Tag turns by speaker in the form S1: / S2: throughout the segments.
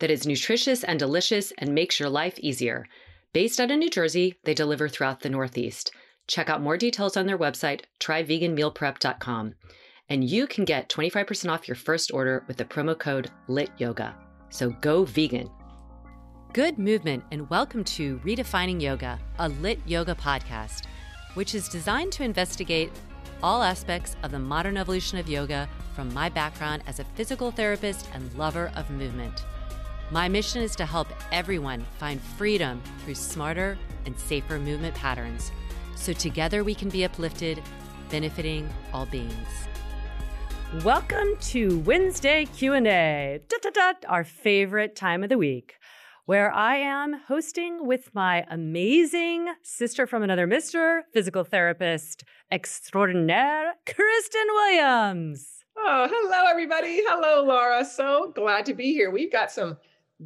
S1: that is nutritious and delicious and makes your life easier. Based out of New Jersey, they deliver throughout the Northeast. Check out more details on their website, tryveganmealprep.com. And you can get 25% off your first order with the promo code LITYOGA. So go vegan. Good movement, and welcome to Redefining Yoga, a lit yoga podcast, which is designed to investigate all aspects of the modern evolution of yoga from my background as a physical therapist and lover of movement. My mission is to help everyone find freedom through smarter and safer movement patterns so together we can be uplifted, benefiting all beings.
S2: Welcome to Wednesday Q&A, our favorite time of the week, where I am hosting with my amazing sister from another mister, physical therapist extraordinaire, Kristen Williams.
S3: Oh, hello, everybody. Hello, Lara. So glad to be here. We've got some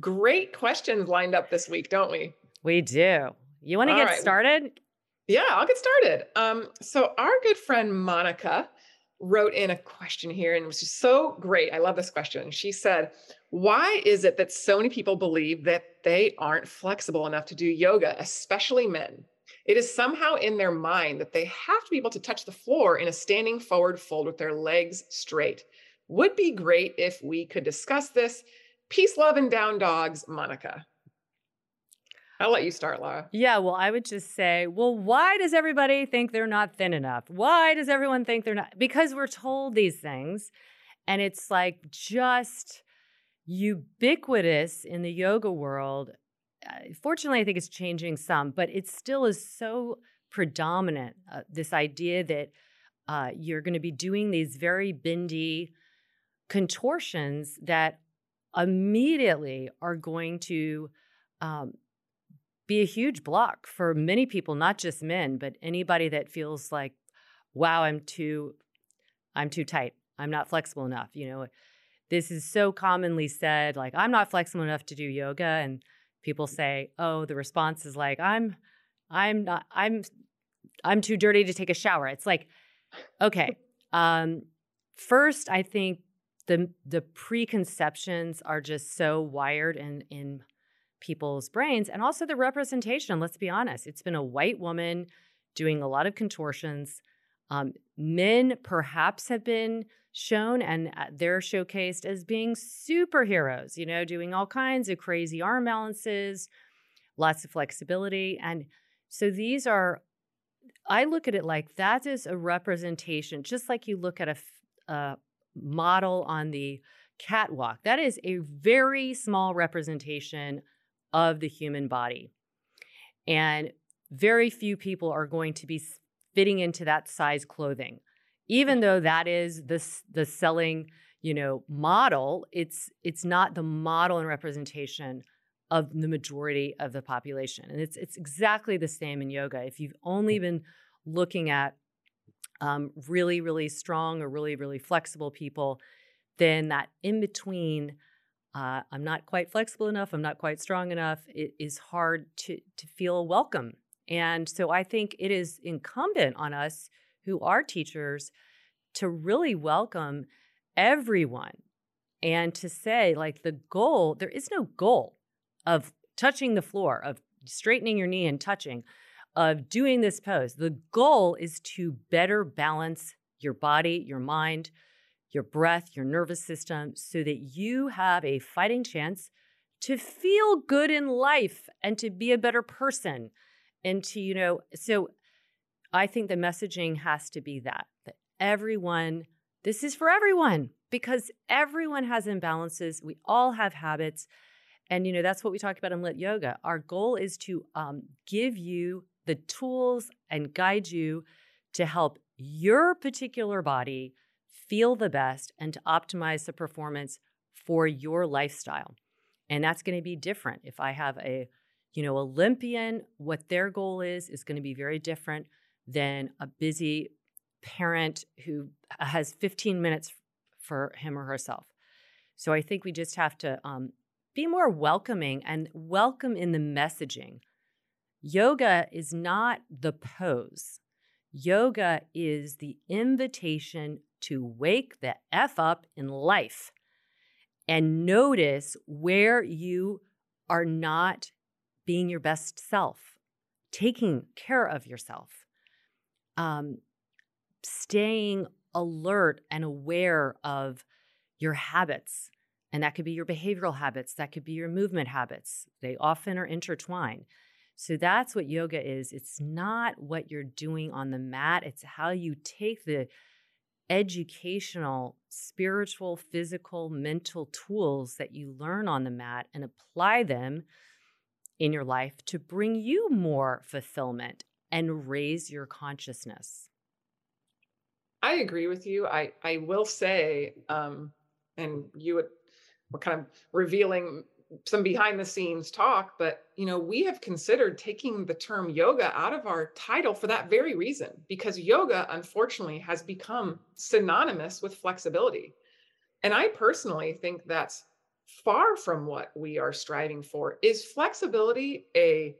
S3: great questions lined up this week, don't we?
S2: We do. You want to get right. started?
S3: Yeah, I'll get started. Um, so our good friend Monica wrote in a question here and it was just so great. I love this question. She said, Why is it that so many people believe that they aren't flexible enough to do yoga, especially men? It is somehow in their mind that they have to be able to touch the floor in a standing forward fold with their legs straight. Would be great if we could discuss this Peace, love, and down dogs, Monica. I'll let you start, Lara.
S2: Yeah, well, I would just say, well, why does everybody think they're not thin enough? Why does everyone think they're not? Because we're told these things. And it's like just ubiquitous in the yoga world. Uh, fortunately, I think it's changing some, but it still is so predominant. Uh, this idea that uh, you're going to be doing these very bendy contortions that immediately are going to um, be a huge block for many people, not just men, but anybody that feels like, wow, I'm too, I'm too tight. I'm not flexible enough. You know, this is so commonly said, like, I'm not flexible enough to do yoga. And people say, oh, the response is like, I'm, I'm not, I'm, I'm too dirty to take a shower. It's like, okay. Um, first, I think the the preconceptions are just so wired in in people's brains and also the representation let's be honest it's been a white woman doing a lot of contortions. Um, men perhaps have been shown and uh, they're showcased as being superheroes you know doing all kinds of crazy arm balances lots of flexibility and so these are i look at it like that is a representation just like you look at a, a model on the catwalk. That is a very small representation of the human body. And very few people are going to be fitting into that size clothing. Even though that is the, the selling, you know, model, it's it's not the model and representation of the majority of the population. And it's it's exactly the same in yoga. If you've only been looking at um, really, really strong or really, really flexible people, then that in between, uh, I'm not quite flexible enough, I'm not quite strong enough, it is hard to, to feel welcome. And so I think it is incumbent on us who are teachers to really welcome everyone and to say, like, the goal, there is no goal of touching the floor, of straightening your knee and touching of doing this pose. The goal is to better balance your body, your mind, your breath, your nervous system so that you have a fighting chance to feel good in life and to be a better person and to, you know, so I think the messaging has to be that that everyone this is for everyone because everyone has imbalances. We all have habits. And, you know, that's what we talked about in Lit Yoga. Our goal is to um, give you the tools and guide you to help your particular body feel the best and to optimize the performance for your lifestyle. And that's going to be different. If I have a, you know, Olympian, what their goal is is going to be very different than a busy parent who has 15 minutes for him or herself. So I think we just have to um, be more welcoming and welcome in the messaging. Yoga is not the pose. Yoga is the invitation to wake the F up in life and notice where you are not being your best self, taking care of yourself. Um, staying alert and aware of your habits. And that could be your behavioral habits, that could be your movement habits. They often are intertwined. So that's what yoga is. It's not what you're doing on the mat, it's how you take the educational, spiritual, physical, mental tools that you learn on the mat and apply them in your life to bring you more fulfillment and raise your consciousness.
S3: I agree with you. I I will say, um, and you would, were kind of revealing some behind the scenes talk, but you know, we have considered taking the term yoga out of our title for that very reason, because yoga, unfortunately, has become synonymous with flexibility. And I personally think that's far from what we are striving for. Is flexibility a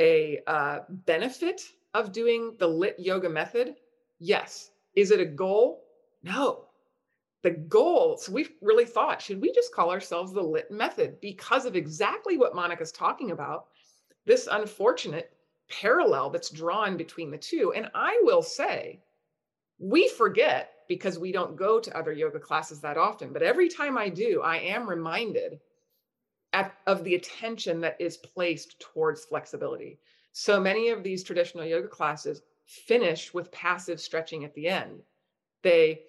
S3: a uh, benefit of doing the lit yoga method? Yes. Is it a goal? No. The goal, so we've really thought, should we just call ourselves the lit method because of exactly what Monica's talking about? This unfortunate parallel that's drawn between the two. And I will say, we forget because we don't go to other yoga classes that often. But every time I do, I am reminded at, of the attention that is placed towards flexibility. So many of these traditional yoga classes finish with passive stretching at the end. They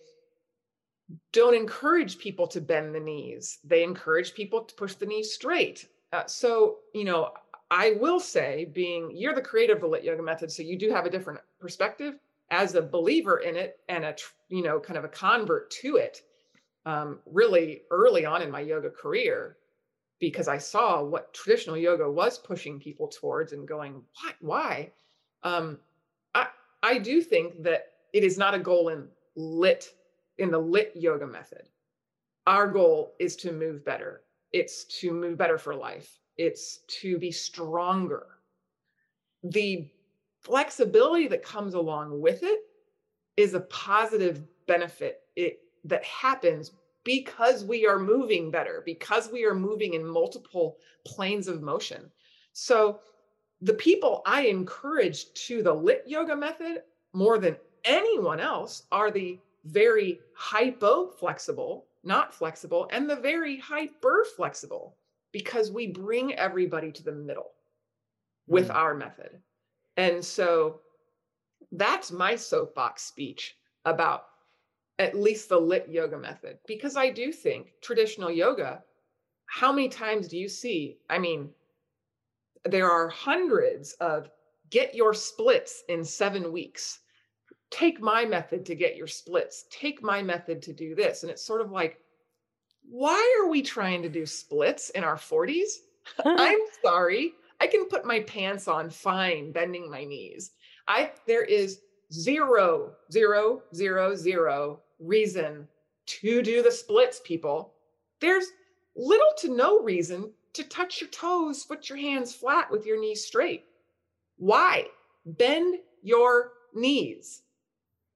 S3: don't encourage people to bend the knees. They encourage people to push the knees straight. Uh, so, you know, I will say, being you're the creator of the lit yoga method, so you do have a different perspective as a believer in it and a, you know, kind of a convert to it. Um, really early on in my yoga career, because I saw what traditional yoga was pushing people towards and going, why? Why? Um, I I do think that it is not a goal in lit in the lit yoga method. Our goal is to move better. It's to move better for life. It's to be stronger. The flexibility that comes along with it is a positive benefit it, that happens because we are moving better, because we are moving in multiple planes of motion. So the people I encourage to the lit yoga method more than anyone else are the very hypo flexible, not flexible, and the very hyper flexible because we bring everybody to the middle with mm. our method. And so that's my soapbox speech about at least the lit yoga method because I do think traditional yoga how many times do you see I mean there are hundreds of get your splits in seven weeks. Take my method to get your splits. Take my method to do this. And it's sort of like, why are we trying to do splits in our 40s? I'm sorry. I can put my pants on fine, bending my knees. I there is zero, zero, zero, zero reason to do the splits, people. There's little to no reason to touch your toes, put your hands flat with your knees straight. Why? Bend your knees.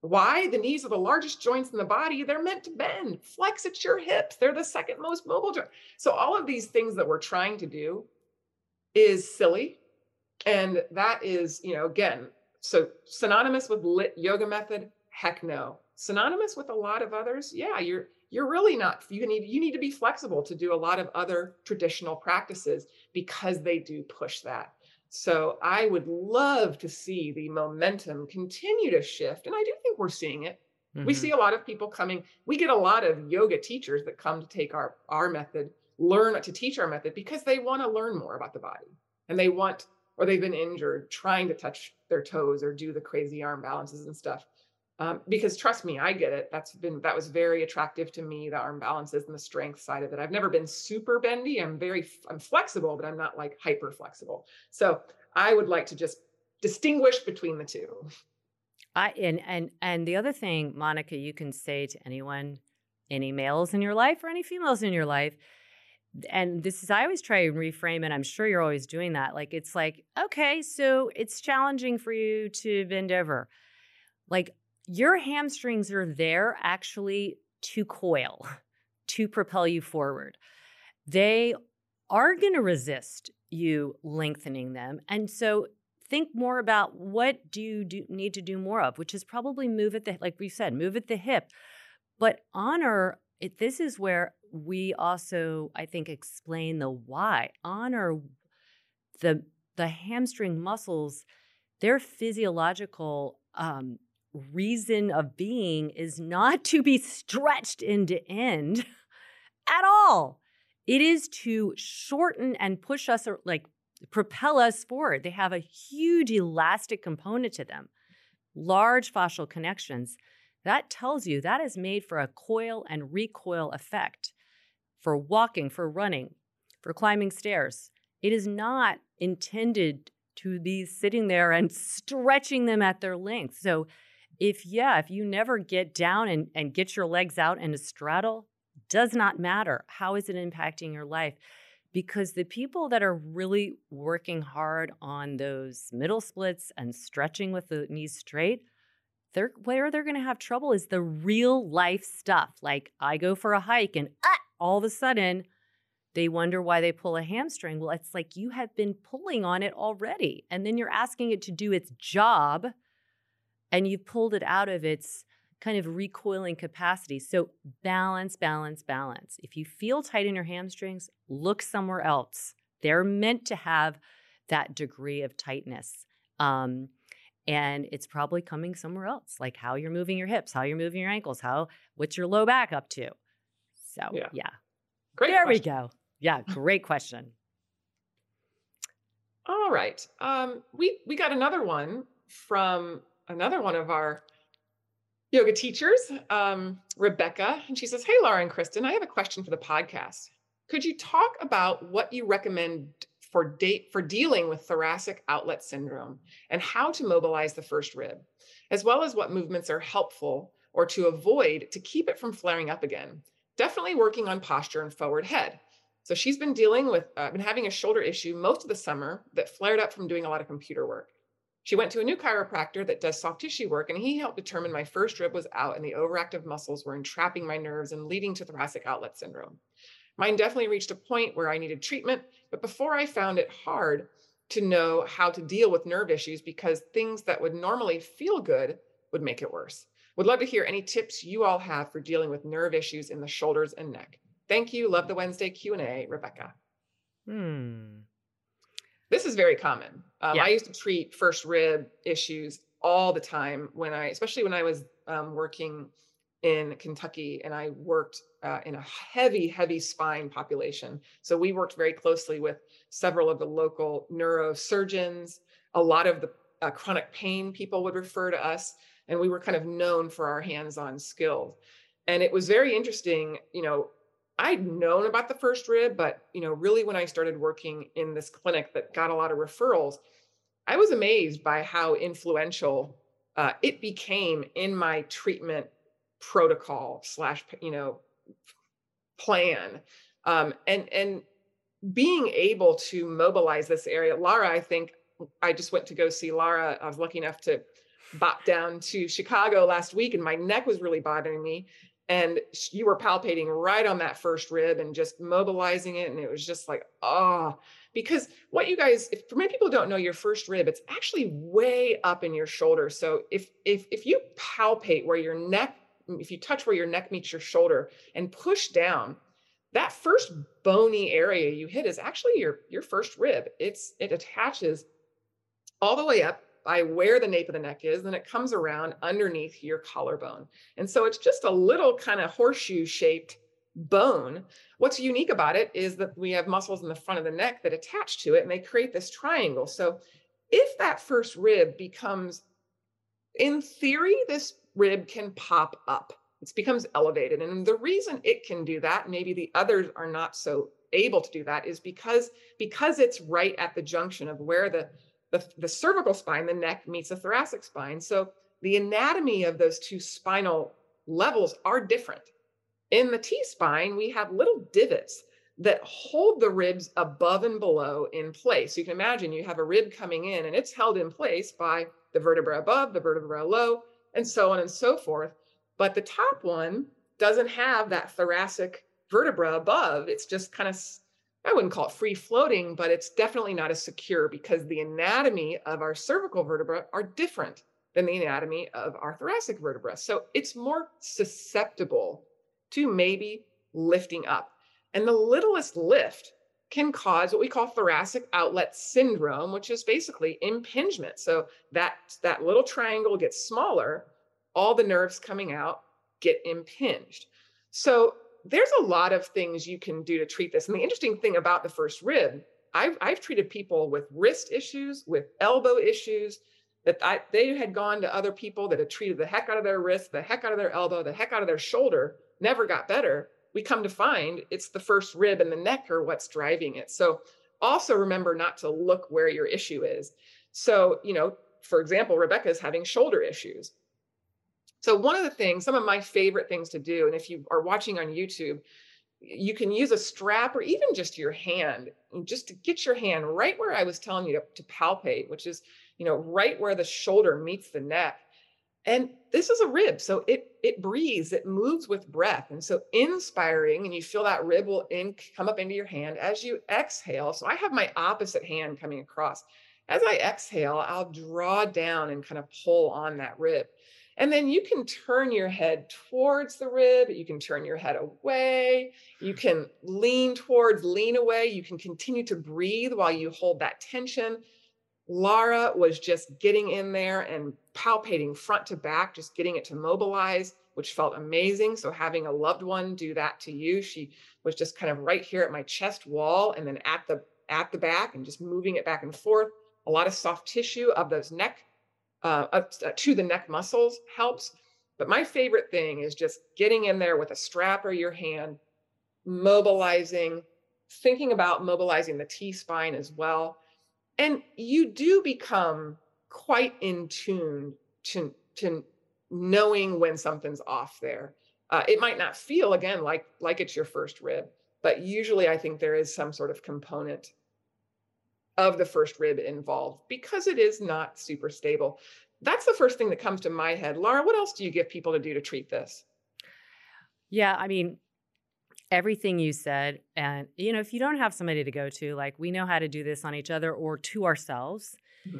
S3: Why? The knees are the largest joints in the body. They're meant to bend. Flex at your hips. They're the second most mobile joint. So, all of these things that we're trying to do is silly. And that is, you know, again, so synonymous with lit yoga method? Heck no. Synonymous with a lot of others? Yeah, you're you're really not you need you need to be flexible to do a lot of other traditional practices because they do push that So I would love to see the momentum continue to shift. And I do think we're seeing it. Mm-hmm. We see a lot of people coming. We get a lot of yoga teachers that come to take our, our method, learn to teach our method because they want to learn more about the body and they want, or they've been injured trying to touch their toes or do the crazy arm balances and stuff. Um, because trust me, I get it. That's been that was very attractive to me, the arm balances and the strength side of it. I've never been super bendy. I'm very I'm flexible, but I'm not like hyper flexible. So I would like to just distinguish between the two.
S2: I and and and the other thing, Monica, you can say to anyone, any males in your life or any females in your life, and this is I always try and reframe it. I'm sure you're always doing that. Like it's like, okay, so it's challenging for you to bend over. Like your hamstrings are there actually to coil, to propel you forward. They are going to resist you lengthening them. And so think more about what do you do, need to do more of, which is probably move at the like we said, move at the hip. But honor it, this is where we also I think explain the why. Honor the the hamstring muscles, their physiological um, reason of being is not to be stretched end to end at all. It is to shorten and push us or like propel us forward. They have a huge elastic component to them, large fascial connections. That tells you that is made for a coil and recoil effect for walking, for running, for climbing stairs. It is not intended to be sitting there and stretching them at their length. So if yeah if you never get down and, and get your legs out in a straddle does not matter how is it impacting your life because the people that are really working hard on those middle splits and stretching with the knees straight they're where they're going to have trouble is the real life stuff. Like i go for a hike and ah, all of a sudden they wonder why they pull a hamstring. Well it's like you have been pulling on it already and then you're asking it to do its job and you've pulled it out of its kind of recoiling capacity. So balance, balance, balance. If you feel tight in your hamstrings, look somewhere else. They're meant to have that degree of tightness. Um, and it's probably coming somewhere else, like how you're moving your hips, how you're moving your ankles, how what's your low back up to. So yeah, yeah.
S3: great.
S2: There
S3: question.
S2: we go. Yeah, great question.
S3: All right, um, we we got another one from another one of our yoga teachers, um, Rebecca, and she says, Hey, Lara and Kristen, I have a question for the podcast. Could you talk about what you recommend for date for dealing with thoracic outlet syndrome and how to mobilize the first rib, as well as what movements are helpful or to avoid to keep it from flaring up again? Definitely working on posture and forward head. So she's been dealing with, uh, been having a shoulder issue most of the summer that flared up from doing a lot of computer work. She went to a new chiropractor that does soft tissue work, and he helped determine my first rib was out and the overactive muscles were entrapping my nerves and leading to thoracic outlet syndrome. Mine definitely reached a point where I needed treatment, but before I found it hard to know how to deal with nerve issues because things that would normally feel good would make it worse. Would love to hear any tips you all have for dealing with nerve issues in the shoulders and neck. Thank you. Love the Wednesday Q&A, Rebecca.
S2: Hmm.
S3: This is very common. Um, yeah. I used to treat first rib issues all the time when I, especially when I was um, working in Kentucky and I worked uh, in a heavy, heavy spine population. So we worked very closely with several of the local neurosurgeons. A lot of the uh, chronic pain people would refer to us, and we were kind of known for our hands on skills. And it was very interesting, you know, I'd known about the first rib, but you know, really when I started working in this clinic that got a lot of referrals, I was amazed by how influential uh, it became in my treatment protocol slash you know plan, um, and and being able to mobilize this area. Lara, I think I just went to go see Lara. I was lucky enough to bop down to Chicago last week, and my neck was really bothering me and you were palpating right on that first rib and just mobilizing it and it was just like ah oh. because what you guys if for many people don't know your first rib it's actually way up in your shoulder so if if if you palpate where your neck if you touch where your neck meets your shoulder and push down that first bony area you hit is actually your your first rib it's it attaches all the way up by where the nape of the neck is, then it comes around underneath your collarbone. And so it's just a little kind of horseshoe shaped bone. What's unique about it is that we have muscles in the front of the neck that attach to it and they create this triangle. So if that first rib becomes, in theory, this rib can pop up. It becomes elevated. And the reason it can do that, maybe the others are not so able to do that, is because because it's right at the junction of where the the, the cervical spine, the neck meets the thoracic spine. So the anatomy of those two spinal levels are different. In the T spine, we have little divots that hold the ribs above and below in place. You can imagine you have a rib coming in and it's held in place by the vertebra above, the vertebra below, and so on and so forth. But the top one doesn't have that thoracic vertebra above. It's just kind of, I wouldn't call it free floating, but it's definitely not as secure because the anatomy of our cervical vertebra are different than the anatomy of our thoracic vertebra. So it's more susceptible to maybe lifting up. And the littlest lift can cause what we call thoracic outlet syndrome, which is basically impingement. So that, that little triangle gets smaller, all the nerves coming out get impinged. So there's a lot of things you can do to treat this. And the interesting thing about the first rib, I've, I've treated people with wrist issues, with elbow issues, that I, they had gone to other people that had treated the heck out of their wrist, the heck out of their elbow, the heck out of their shoulder, never got better we come to find it's the first rib and the neck are what's driving it. So also remember not to look where your issue is. So, you know, for example, Rebecca is having shoulder issues. So, one of the things, some of my favorite things to do, and if you are watching on YouTube, you can use a strap or even just your hand, just to get your hand right where I was telling you to, to palpate, which is, you know, right where the shoulder meets the neck. And this is a rib, so it it breathes, it moves with breath. And so inspiring, and you feel that rib will in, come up into your hand as you exhale. So I have my opposite hand coming across. As I exhale, I'll draw down and kind of pull on that rib. And then you can turn your head towards the rib. You can turn your head away. You can lean towards, lean away. You can continue to breathe while you hold that tension. Lara was just getting in there and palpating front to back, just getting it to mobilize, which felt amazing. So having a loved one do that to you, she was just kind of right here at my chest wall and then at the at the back and just moving it back and forth. A lot of soft tissue of those neck uh, up to the neck muscles helps. But my favorite thing is just getting in there with a strap or your hand, mobilizing, thinking about mobilizing the T spine as well and you do become quite in tune to, to knowing when something's off there. Uh, it might not feel again like like it's your first rib, but usually I think there is some sort of component of the first rib involved because it is not super stable. That's the first thing that comes to my head. Lara, what else do you give people to do to treat this?
S2: Yeah, I mean, everything you said. And, you know, if you don't have somebody to go to, like we know how to do this on each other or to ourselves. Mm-hmm.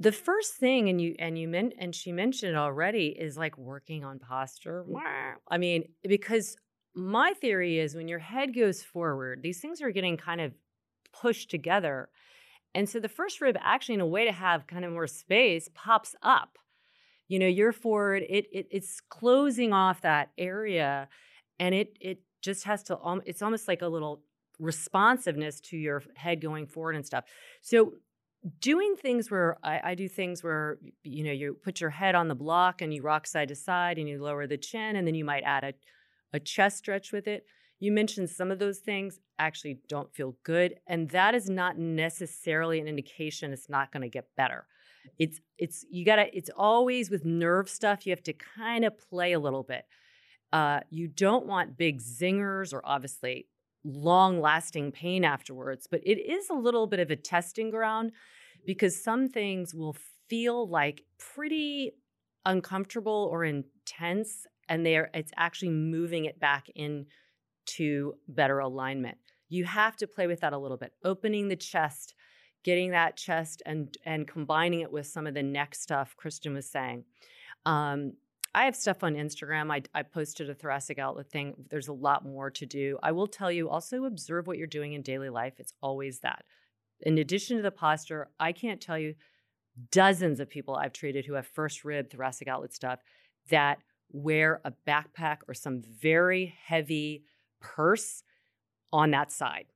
S2: The first thing, and you and you meant and she mentioned it already, is like working on posture. Mm. I mean, because my theory is when your head goes forward, these things are getting kind of pushed together. And so the first rib, actually, in a way to have kind of more space, pops up. You know, you're forward, it, it it's closing off that area and it it just has to it's almost like a little responsiveness to your head going forward and stuff so doing things where I, I, do things where you know you put your head on the block and you rock side to side and you lower the chin and then you might add a, a chest stretch with it you mentioned some of those things actually don't feel good and that is not necessarily an indication it's not going to get better. It's it's you gotta it's always with nerve stuff you have to kind of play a little bit. Uh, you don't want big zingers or obviously long lasting pain afterwards, but it is a little bit of a testing ground because some things will feel like pretty uncomfortable or intense and they're it's actually moving it back in to better alignment. You have to play with that a little bit. Opening the chest, getting that chest and and combining it with some of the neck stuff Kristen was saying. Um, I have stuff on Instagram. I, I posted a thoracic outlet thing. There's a lot more to do. I will tell you also observe what you're doing in daily life. It's always that. In addition to the posture, I can't tell you dozens of people I've treated who have first rib thoracic outlet stuff that wear a backpack or some very heavy purse on that side.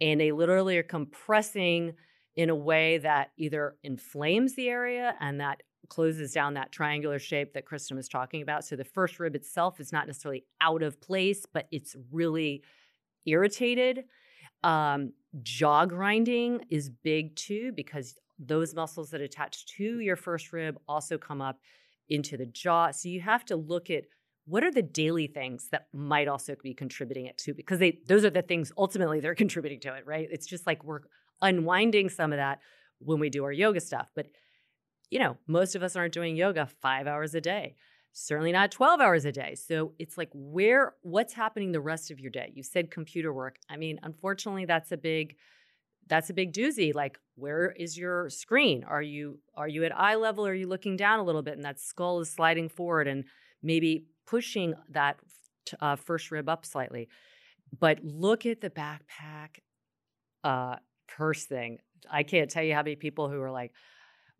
S2: And they literally are compressing in a way that either inflames the area and that closes down that triangular shape that Kristen was talking about. So the first rib itself is not necessarily out of place, but it's really irritated. Um, jaw grinding is big too because those muscles that attach to your first rib also come up into the jaw. So you have to look at what are the daily things that might also be contributing it to because they those are the things ultimately they're contributing to it, right? It's just like we're unwinding some of that when we do our yoga stuff. But you know, most of us aren't doing yoga 5 hours a day. Certainly not 12 hours a day. So it's like where what's happening the rest of your day? You said computer work. I mean, unfortunately that's a big that's a big doozy like where is your screen are you are you at eye level are you looking down a little bit and that skull is sliding forward and maybe pushing that uh, first rib up slightly but look at the backpack uh, purse thing i can't tell you how many people who are like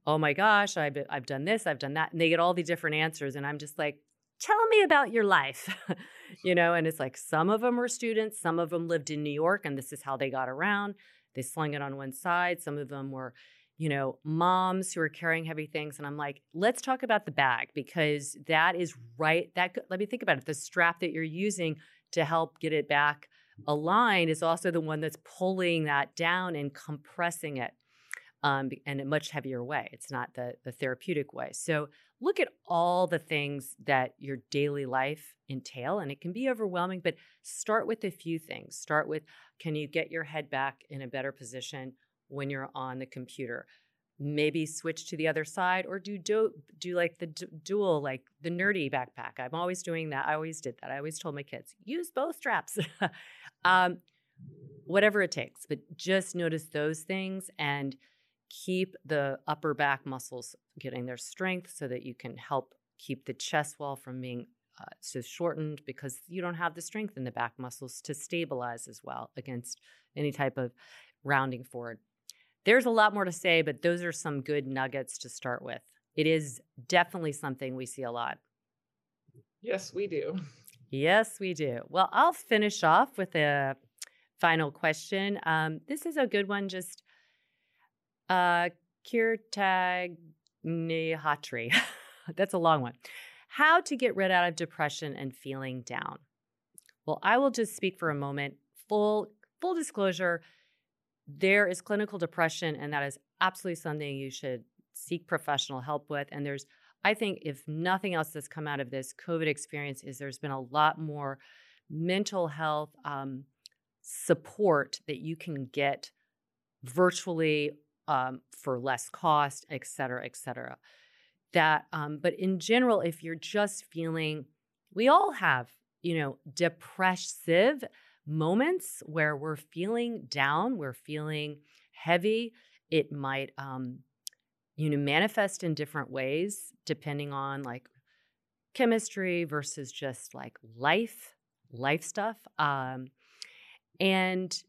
S2: oh my gosh I've, I've done this i've done that and they get all the different answers and i'm just like tell me about your life you know and it's like some of them were students some of them lived in new york and this is how they got around they slung it on one side. Some of them were, you know, moms who are carrying heavy things. And I'm like, let's talk about the bag because that is right. That let me think about it. The strap that you're using to help get it back aligned is also the one that's pulling that down and compressing it um, in a much heavier way. It's not the, the therapeutic way. So look at all the things that your daily life entail, and it can be overwhelming, but start with a few things. Start with can you get your head back in a better position when you're on the computer? Maybe switch to the other side or do do, do like the d- dual, like the nerdy backpack. I'm always doing that. I always did that. I always told my kids use both straps. um, whatever it takes, but just notice those things and keep the upper back muscles getting their strength so that you can help keep the chest wall from being uh, so shortened because you don't have the strength in the back muscles to stabilize as well against any type of rounding forward. There's a lot more to say, but those are some good nuggets to start with. It is definitely something we see a lot.
S3: Yes, we do.
S2: Yes, we do. Well, I'll finish off with a final question. Um, this is a good one. Just uh, Kirtagnihatri. That's a long one. How to get rid out of depression and feeling down. Well, I will just speak for a moment. Full full disclosure, there is clinical depression, and that is absolutely something you should seek professional help with. And there's, I think, if nothing else that's come out of this COVID experience, is there's been a lot more mental health um, support that you can get virtually um, for less cost, et cetera, et cetera. That, um, but in general, if you're just feeling, we all have, you know, depressive moments where we're feeling down, we're feeling heavy. It might, um, you know, manifest in different ways depending on like chemistry versus just like life, life stuff. Um, and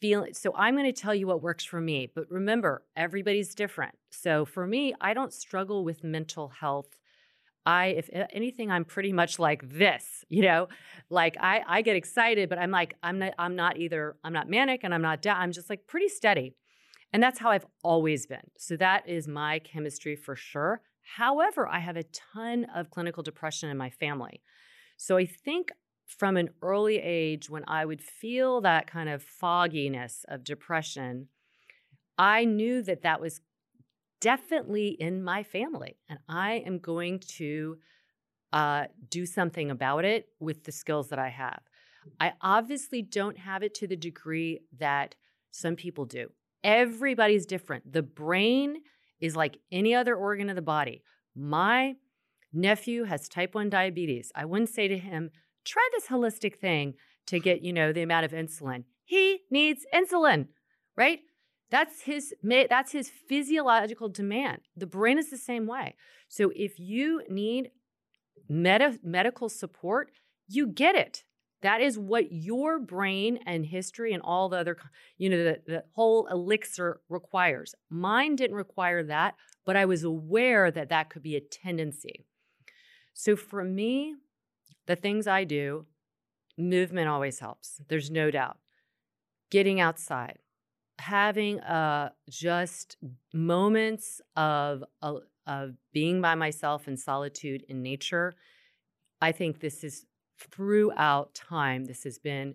S2: feel so i'm going to tell you what works for me but remember everybody's different so for me i don't struggle with mental health i if anything i'm pretty much like this you know? Like i i get excited but i'm like i'm not i'm not either i'm not manic and i'm not down i'm just like pretty steady. And that's how i've always been. So that is my chemistry for sure. However i have a ton of clinical depression in my family. So i think from an early age when I would feel that kind of fogginess of depression, I knew that that was definitely in my family. And I am going to uh, do something about it with the skills that I have. I obviously don't have it to the degree that some people do. Everybody's different. The brain is like any other organ of the body. My nephew has type 1 diabetes. I wouldn't say to him, try this holistic thing to get, you know, the amount of insulin. He needs insulin, right? That's his that's his physiological demand. The brain is the same way. So if you need med- medical support, you get it. That is what your brain and history and all the other, you know, the, the whole elixir requires. Mine didn't require that, but I was aware that that could be a tendency. So for me, the things I do, movement always helps. There's no doubt. Getting outside, having uh, just moments of, uh, of being by myself in solitude in nature. I think this is throughout time, this has been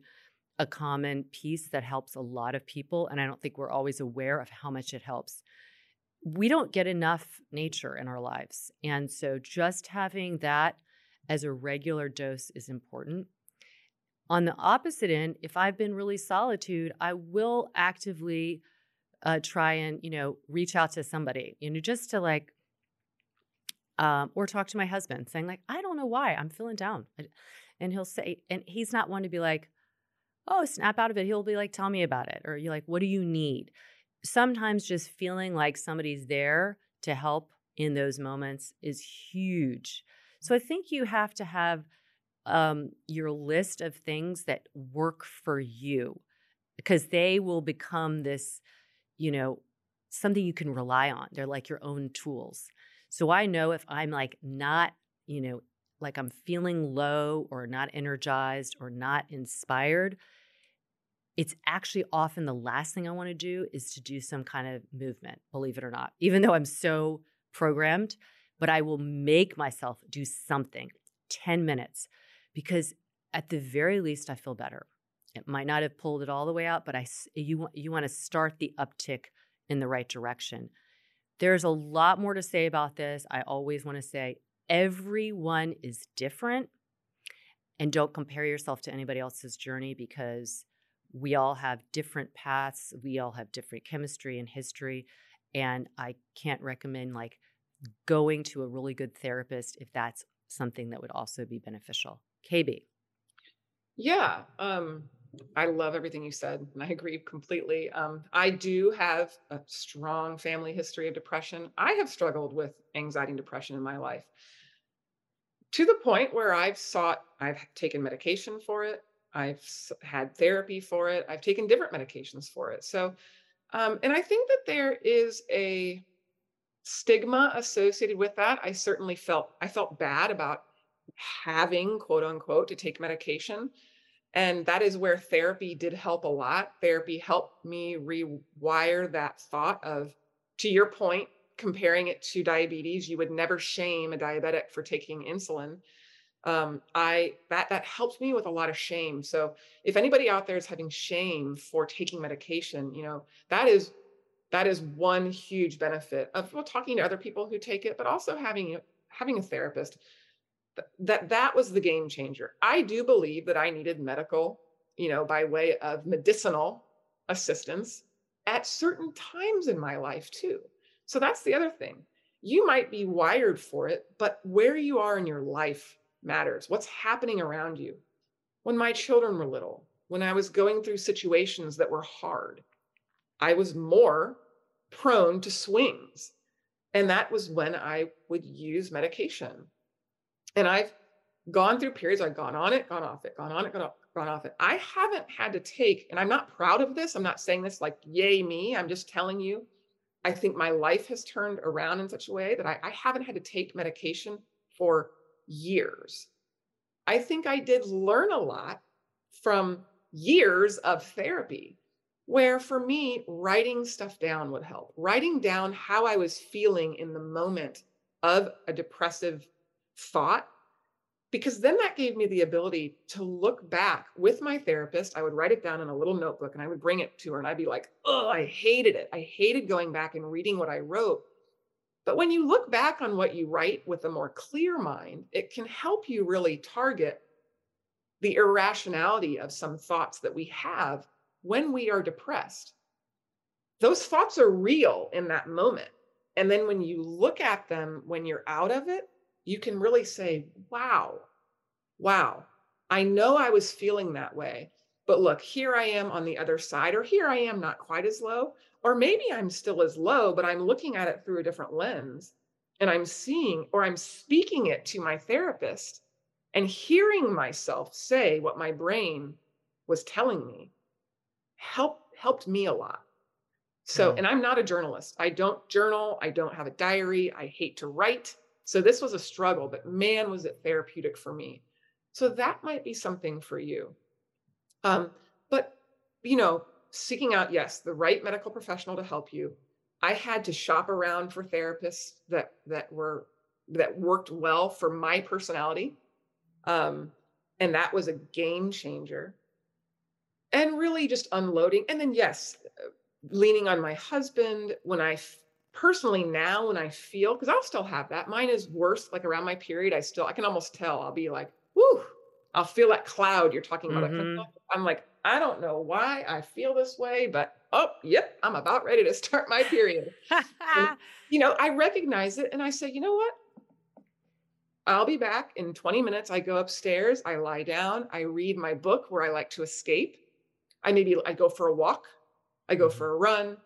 S2: a common piece that helps a lot of people. And I don't think we're always aware of how much it helps. We don't get enough nature in our lives. And so just having that as a regular dose is important. On the opposite end, if I've been really solitude, I will actively uh, try and, you know, reach out to somebody, you know, just to like, um, or talk to my husband saying, like, I don't know why I'm feeling down and he'll say, and he's not one to be like, oh, snap out of it. He'll be like, tell me about it. Or you're like, what do you need? Sometimes just feeling like somebody's there to help in those moments is huge. So I think you have to have um, your list of things that work for you because they will become this, you know, something you can rely on. They're like your own tools. So I know if I'm like not, you know, like I'm feeling low or not energized or not inspired, it's actually often the last thing I want to do is to do some kind of movement, believe it or not, even though I'm so programmed. But I will make myself do something 10 minutes because at the very least, I feel better. It might not have pulled it all the way out, but I, you, you want to start the uptick in the right direction. There's a lot more to say about this. I always want to say everyone is different and don't compare yourself to anybody else's journey because we all have different paths we all have different chemistry and history and i can't recommend like going to a really good therapist if that's something that would also be beneficial kb
S3: yeah um I love everything you said, and I agree completely. Um, I do have a strong family history of depression. I have struggled with anxiety and depression in my life to the point where I've sought, I've taken medication for it. I've had therapy for it. I've taken different medications for it. So, um, and I think that there is a stigma associated with that. I certainly felt, I felt bad about having quote unquote to take medication. And that is where therapy did help a lot. Therapy helped me rewire that thought of, to your point, comparing it to diabetes, you would never shame a diabetic for taking insulin. Um, I that that helped me with a lot of shame. So if anybody out there is having shame for taking medication, you know that is that is one huge benefit of well, talking to other people who take it, but also having having a therapist. That that was the game changer. I do believe that I needed medical, you know, by way of medicinal assistance at certain times in my life too. So that's the other thing. You might be wired for it, but where you are in your life matters. What's happening around you? When my children were little, when I was going through situations that were hard, I was more prone to swings. And that was when I would use medication. And I've gone through periods, I've gone on it, gone off it, gone on it, gone off, gone off it. I haven't had to take, and I'm not proud of this. I'm not saying this like, yay, me. I'm just telling you I think my life has turned around in such a way that I, I haven't had to take medication for years. I think I did learn a lot from years of therapy, where for me, writing stuff down would help. Writing down how I was feeling in the moment of a depressive thought because then that gave me the ability to look back with my therapist. I would write it down in a little notebook and I would bring it to her and I'd be like, oh, I hated it. I hated going back and reading what I wrote. But when you look back on what you write with a more clear mind, it can help you really target the irrationality of some thoughts that we have when we are depressed. Those thoughts are real in that moment. And then when you look at them when you're out of it, you can really say, wow, wow, I know I was feeling that way, but look, here I am on the other side, or here I am not quite as low, or maybe I'm still as low, but I'm looking at it through a different lens and I'm seeing or I'm speaking it to my therapist And hearing myself say what my brain was telling me helped helped me a lot. So, mm. and I'm not a journalist. I don't journal. I don't have a diary. I hate to write. So this was a struggle, but man, was it therapeutic for me. So that might be something for you. Um, but you know, seeking out, yes, the right medical professional to help you. I had to shop around for therapists that that were that worked well for my personality. Um, and that was a game changer. And really just unloading. And then, yes, leaning on my husband when I personally now when I feel because I'll still have that. Mine is worse. Like around my period, I still I can almost tell. I'll be like, whoo, I'll feel that cloud you're talking about. Mm-hmm. I'm like, I don't know why I feel this way, but oh, yep, I'm about ready to start my period. and, you know, I recognize it and I say, you know what? I'll be back in 20 minutes. I go upstairs, I lie down, I read my book where I like to escape. I maybe I go for a walk I go mm-hmm. for a run,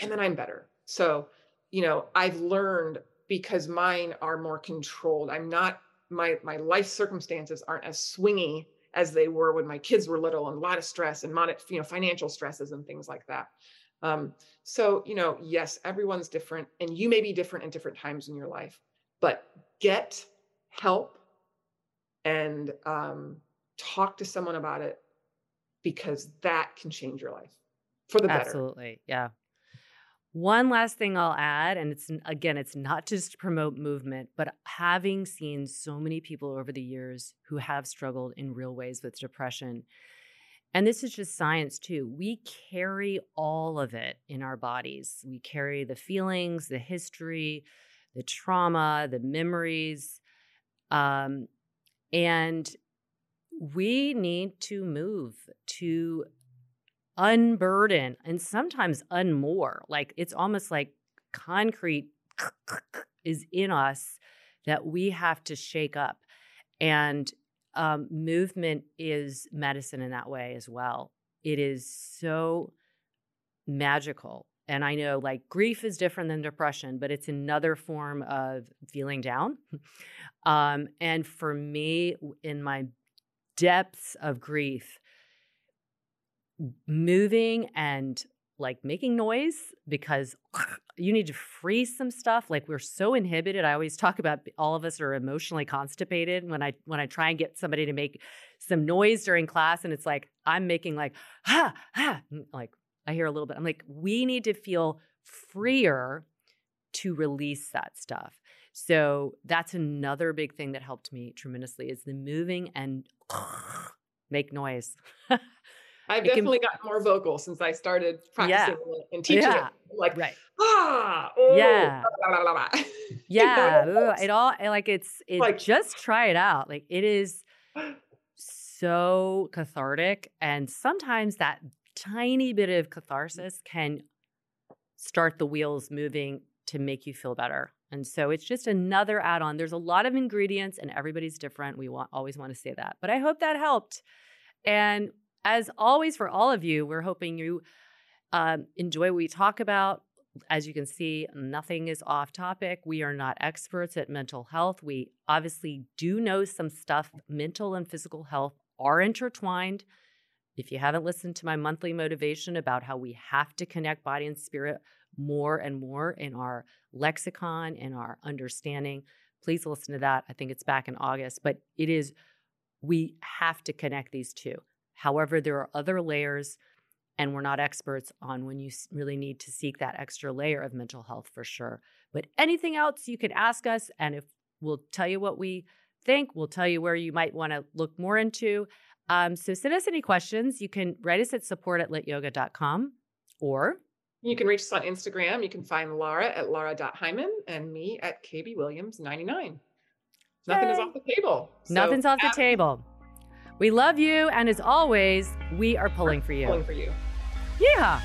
S3: and then I'm better. So, you know, I've learned because mine are more controlled. I'm not my my life circumstances aren't as swingy as they were when my kids were little and a lot of stress and mon- you know financial stresses and things like that. Um, so, you know, yes, everyone's different and you may be different at different times in your life, but get help and um, talk to someone about it because that can change your life for the better.
S2: Absolutely. Yeah. One last thing I'll add, and it's again, it's not just to promote movement, but having seen so many people over the years who have struggled in real ways with depression. And this is just science too. We carry all of it in our bodies. We carry the feelings, the history, the trauma, the memories. Um, and we need to move to unburden and sometimes unmoor. Like it's almost like concrete is in us that we have to shake up. And um, movement is medicine in that way as well. It is so magical. And I know like grief is different than depression, but it's another form of feeling down. um, and for me, in my depths of grief, moving and like making noise because you need to freeze some stuff like we're so inhibited i always talk about all of us are emotionally constipated when i when i try and get somebody to make some noise during class and it's like i'm making like ha ha like i hear a little bit i'm like we need to feel freer to release that stuff. So that's another big thing that helped me tremendously is the moving and make noise
S3: I've definitely can, gotten more vocal since I started practicing yeah. and teaching yeah. it. Like, right. ah, oh,
S2: yeah, blah, blah, blah, yeah. it all like it's it. Like, just try it out. Like it is so cathartic, and sometimes that tiny bit of catharsis can start the wheels moving to make you feel better. And so it's just another add-on. There's a lot of ingredients, and everybody's different. We want always want to say that, but I hope that helped. And as always, for all of you, we're hoping you um, enjoy what we talk about. As you can see, nothing is off topic. We are not experts at mental health. We obviously do know some stuff. Mental and physical health are intertwined. If you haven't listened to my monthly motivation about how we have to connect body and spirit more and more in our lexicon and our understanding, please listen to that. I think it's back in August, but it is, we have to connect these two. However, there are other layers, and we're not experts on when you really need to seek that extra layer of mental health for sure. But anything else, you can ask us, and if we'll tell you what we think, we'll tell you where you might want to look more into. Um, so send us any questions. You can write us at support at lytyoga.com or
S3: you can reach us on Instagram. You can find Lara at lara.heimann and me at kbwilliams99. Nothing is off the table.
S2: So Nothing's off the table. We love you, and as always, we are pulling for you.
S3: Pulling for you.
S2: Yeah.